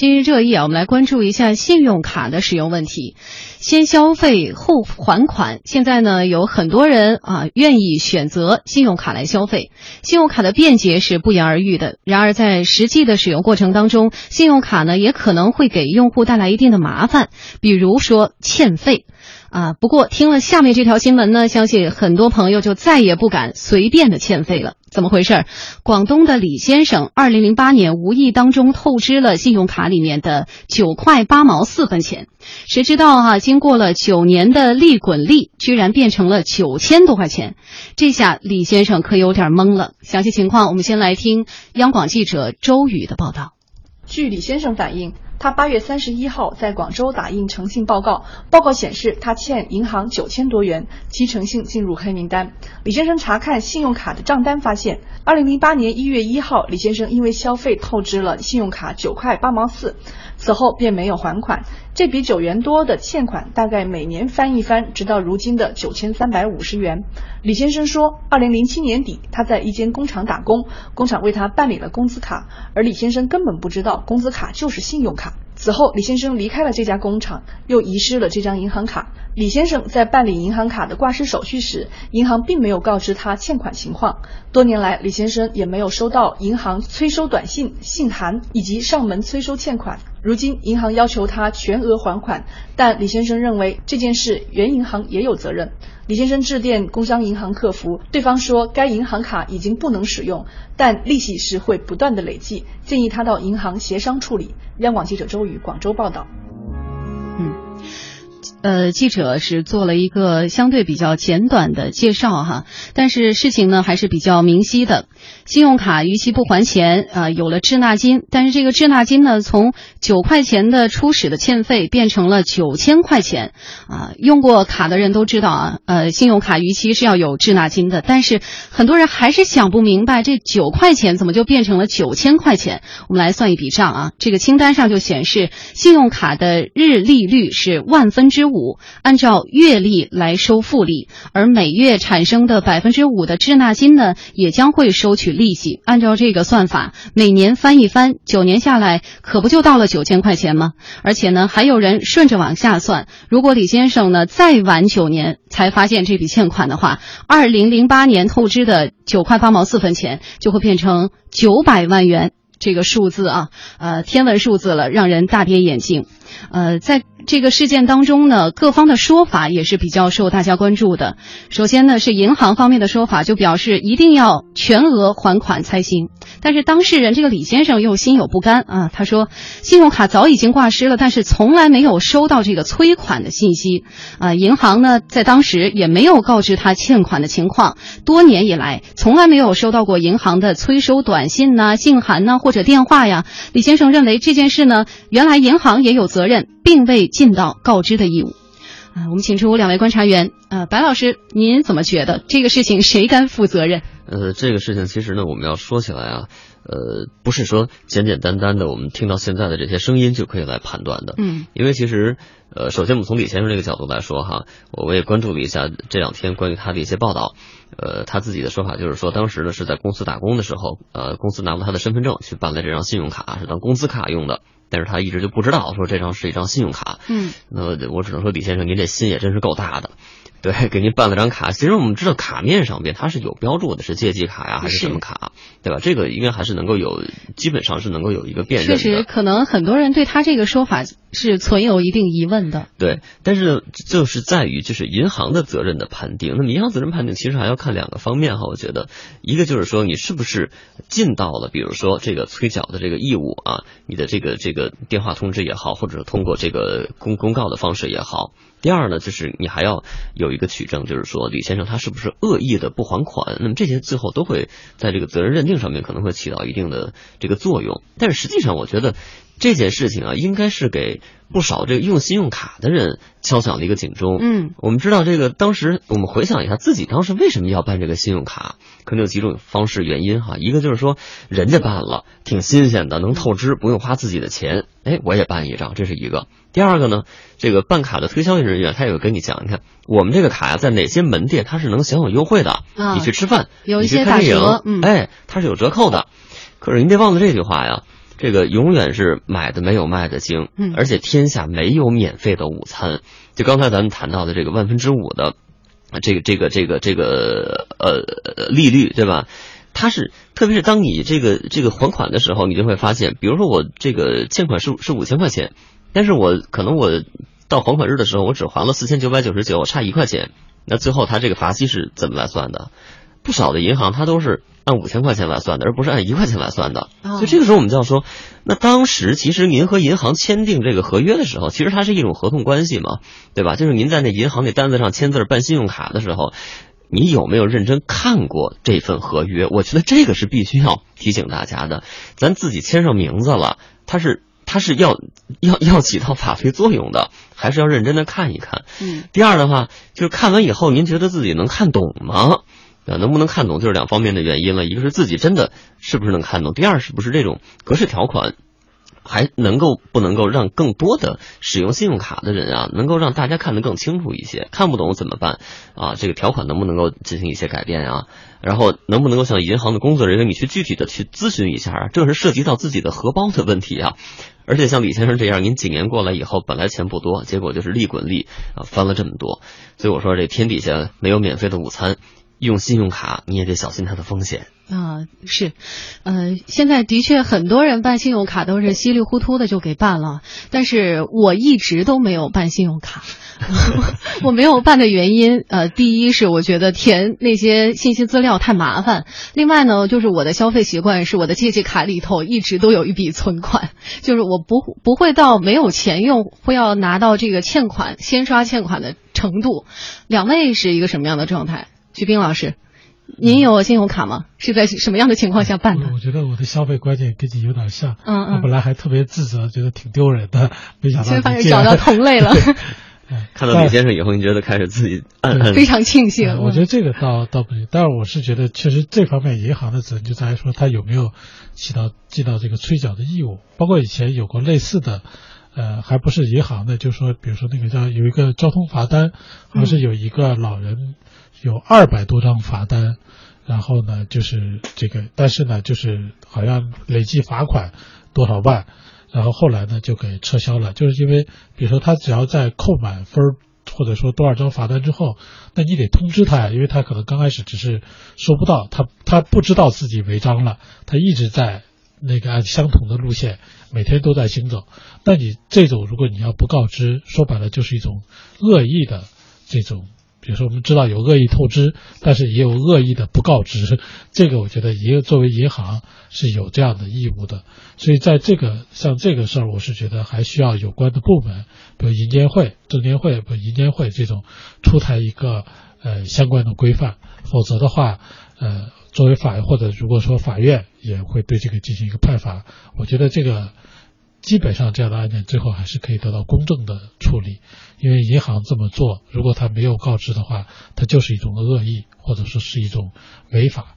今日热议啊，我们来关注一下信用卡的使用问题。先消费后还款，现在呢有很多人啊愿意选择信用卡来消费。信用卡的便捷是不言而喻的，然而在实际的使用过程当中，信用卡呢也可能会给用户带来一定的麻烦，比如说欠费。啊，不过听了下面这条新闻呢，相信很多朋友就再也不敢随便的欠费了。怎么回事？广东的李先生，二零零八年无意当中透支了信用卡里面的九块八毛四分钱，谁知道哈，经过了九年的利滚利，居然变成了九千多块钱，这下李先生可有点懵了。详细情况，我们先来听央广记者周宇的报道。据李先生反映。他八月三十一号在广州打印诚信报告，报告显示他欠银行九千多元，其诚信进入黑名单。李先生查看信用卡的账单，发现二零零八年一月一号，李先生因为消费透支了信用卡九块八毛四，此后便没有还款。这笔九元多的欠款，大概每年翻一番，直到如今的九千三百五十元。李先生说，二零零七年底，他在一间工厂打工，工厂为他办理了工资卡，而李先生根本不知道工资卡就是信用卡。此后，李先生离开了这家工厂，又遗失了这张银行卡。李先生在办理银行卡的挂失手续时，银行并没有告知他欠款情况。多年来，李先生也没有收到银行催收短信、信函以及上门催收欠款。如今，银行要求他全额还款，但李先生认为这件事原银行也有责任。李先生致电工商银行客服，对方说该银行卡已经不能使用，但利息是会不断的累计，建议他到银行协商处理。央广记者周宇广州报道。呃，记者是做了一个相对比较简短的介绍哈，但是事情呢还是比较明晰的。信用卡逾期不还钱啊，有了滞纳金，但是这个滞纳金呢，从九块钱的初始的欠费变成了九千块钱啊。用过卡的人都知道啊，呃，信用卡逾期是要有滞纳金的，但是很多人还是想不明白，这九块钱怎么就变成了九千块钱？我们来算一笔账啊，这个清单上就显示，信用卡的日利率是万分之五，按照月利来收复利，而每月产生的百分之五的滞纳金呢，也将会收取利息。按照这个算法，每年翻一翻，九年下来，可不就到了九千块钱吗？而且呢，还有人顺着往下算，如果李先生呢再晚九年才发现这笔欠款的话，二零零八年透支的九块八毛四分钱就会变成九百万元。这个数字啊，呃，天文数字了，让人大跌眼镜。呃，在这个事件当中呢，各方的说法也是比较受大家关注的。首先呢，是银行方面的说法，就表示一定要全额还款才行。但是当事人这个李先生又心有不甘啊，他说，信用卡早已经挂失了，但是从来没有收到这个催款的信息啊。银行呢，在当时也没有告知他欠款的情况，多年以来从来没有收到过银行的催收短信呐、信函呐或者电话呀。李先生认为这件事呢，原来银行也有责任。并未尽到告知的义务，啊，我们请出两位观察员，呃，白老师，您怎么觉得这个事情谁该负责任？呃，这个事情其实呢，我们要说起来啊，呃，不是说简简单单的我们听到现在的这些声音就可以来判断的，嗯，因为其实，呃，首先我们从李先生这个角度来说哈，我也关注了一下这两天关于他的一些报道，呃，他自己的说法就是说，当时呢是在公司打工的时候，呃，公司拿了他的身份证去办了这张信用卡，是当工资卡用的。但是他一直就不知道说这张是一张信用卡，嗯，那我只能说李先生您这心也真是够大的。对，给您办了张卡。其实我们知道卡面上边它是有标注的，是借记卡呀，还是什么卡，对吧？这个应该还是能够有，基本上是能够有一个辨认的。确实，可能很多人对他这个说法是存有一定疑问的。对，但是就是在于就是银行的责任的判定。那么银行责任判定其实还要看两个方面哈，我觉得一个就是说你是不是尽到了，比如说这个催缴的这个义务啊，你的这个这个电话通知也好，或者通过这个公公告的方式也好。第二呢，就是你还要有一个取证，就是说李先生他是不是恶意的不还款？那么这些最后都会在这个责任认定上面可能会起到一定的这个作用。但是实际上，我觉得这件事情啊，应该是给不少这个用信用卡的人敲响了一个警钟。嗯，我们知道这个当时我们回想一下自己当时为什么要办这个信用卡，可能有几种方式原因哈。一个就是说人家办了挺新鲜的，能透支，不用花自己的钱，哎，我也办一张，这是一个。第二个呢，这个办卡的推销人员他也会跟你讲，你看我们这个卡呀，在哪些门店它是能享有优惠的？啊，你去吃饭，有一些打折，哎，它是有折扣的。可是您别忘了这句话呀，这个永远是买的没有卖的精，嗯而且天下没有免费的午餐。就刚才咱们谈到的这个万分之五的，啊这个这个这个这个呃利率，对吧？它是，特别是当你这个这个还款的时候，你就会发现，比如说我这个欠款是是五千块钱，但是我可能我到还款日的时候，我只还了四千九百九十九，我差一块钱，那最后他这个罚息是怎么来算的？不少的银行它都是按五千块钱来算的，而不是按一块钱来算的。哦所以这个时候我们就要说，那当时其实您和银行签订这个合约的时候，其实它是一种合同关系嘛，对吧？就是您在那银行那单子上签字办信用卡的时候，你有没有认真看过这份合约？我觉得这个是必须要提醒大家的。咱自己签上名字了，它是它是要要要起到法律作用的，还是要认真的看一看。嗯第二的话，就是看完以后，您觉得自己能看懂吗？能不能看懂就是两方面的原因了。一个是自己真的是不是能看懂，第二是不是这种格式条款还能够不能够让更多的使用信用卡的人啊，能够让大家看得更清楚一些。看不懂怎么办啊？这个条款能不能够进行一些改变啊？然后能不能够向银行的工作人员你去具体的去咨询一下啊？这是涉及到自己的荷包的问题啊。而且像李先生这样，您几年过来以后，本来钱不多，结果就是利滚利啊，翻了这么多。所以我说这天底下没有免费的午餐，用信用卡你也得小心它的风险。啊，是，呃，现在的确很多人办信用卡都是稀里糊涂的就给办了，但是我一直都没有办信用卡。我没有办的原因，呃，第一是我觉得填那些信息资料太麻烦，另外呢，就是我的消费习惯是我的借记卡里头一直都有一笔存款，就是我不不会到没有钱用，会要拿到这个欠款先刷欠款的程度。两位是一个什么样的状态？徐冰老师。您有信用卡吗？是在什么样的情况下办的我？我觉得我的消费观念跟你有点像。嗯嗯我本来还特别自责，觉得挺丢人的，没想到现在发现找到同类了，哎看到李先生以后，你觉得开始自己暗暗非常庆幸。呃我觉得这个倒倒不行，但是我是觉得，确实这方面银行的责任就在于说，他有没有起到尽到这个催缴的义务。包括以前有过类似的，呃，还不是银行的，就是说，比如说那个叫有一个交通罚单，好像是有一个老人有二百多张罚单，然后呢，就是这个，但是呢，就是好像累计罚款多少万，然后后来呢就给撤销了，就是因为比如说他只要在扣满分或者说多少张罚单之后，那你得通知他呀，因为他可能刚开始只是收不到，他他不知道自己违章了，他一直在那个按相同的路线每天都在行走，那你这种如果你要不告知，说白了就是一种恶意的这种。比如说，我们知道有恶意透支，但是也有恶意的不告知，这个我觉得银作为银行是有这样的义务的。所以在这个像这个事儿，我是觉得还需要有关的部门，比如银监会、证监会、不银监会这种出台一个呃相关的规范，否则的话，呃，作为法或者如果说法院也会对这个进行一个判罚，我觉得这个。基本上这样的案件最后还是可以得到公正的处理，因为银行这么做，如果他没有告知的话，他就是一种恶意，或者说是一种违法。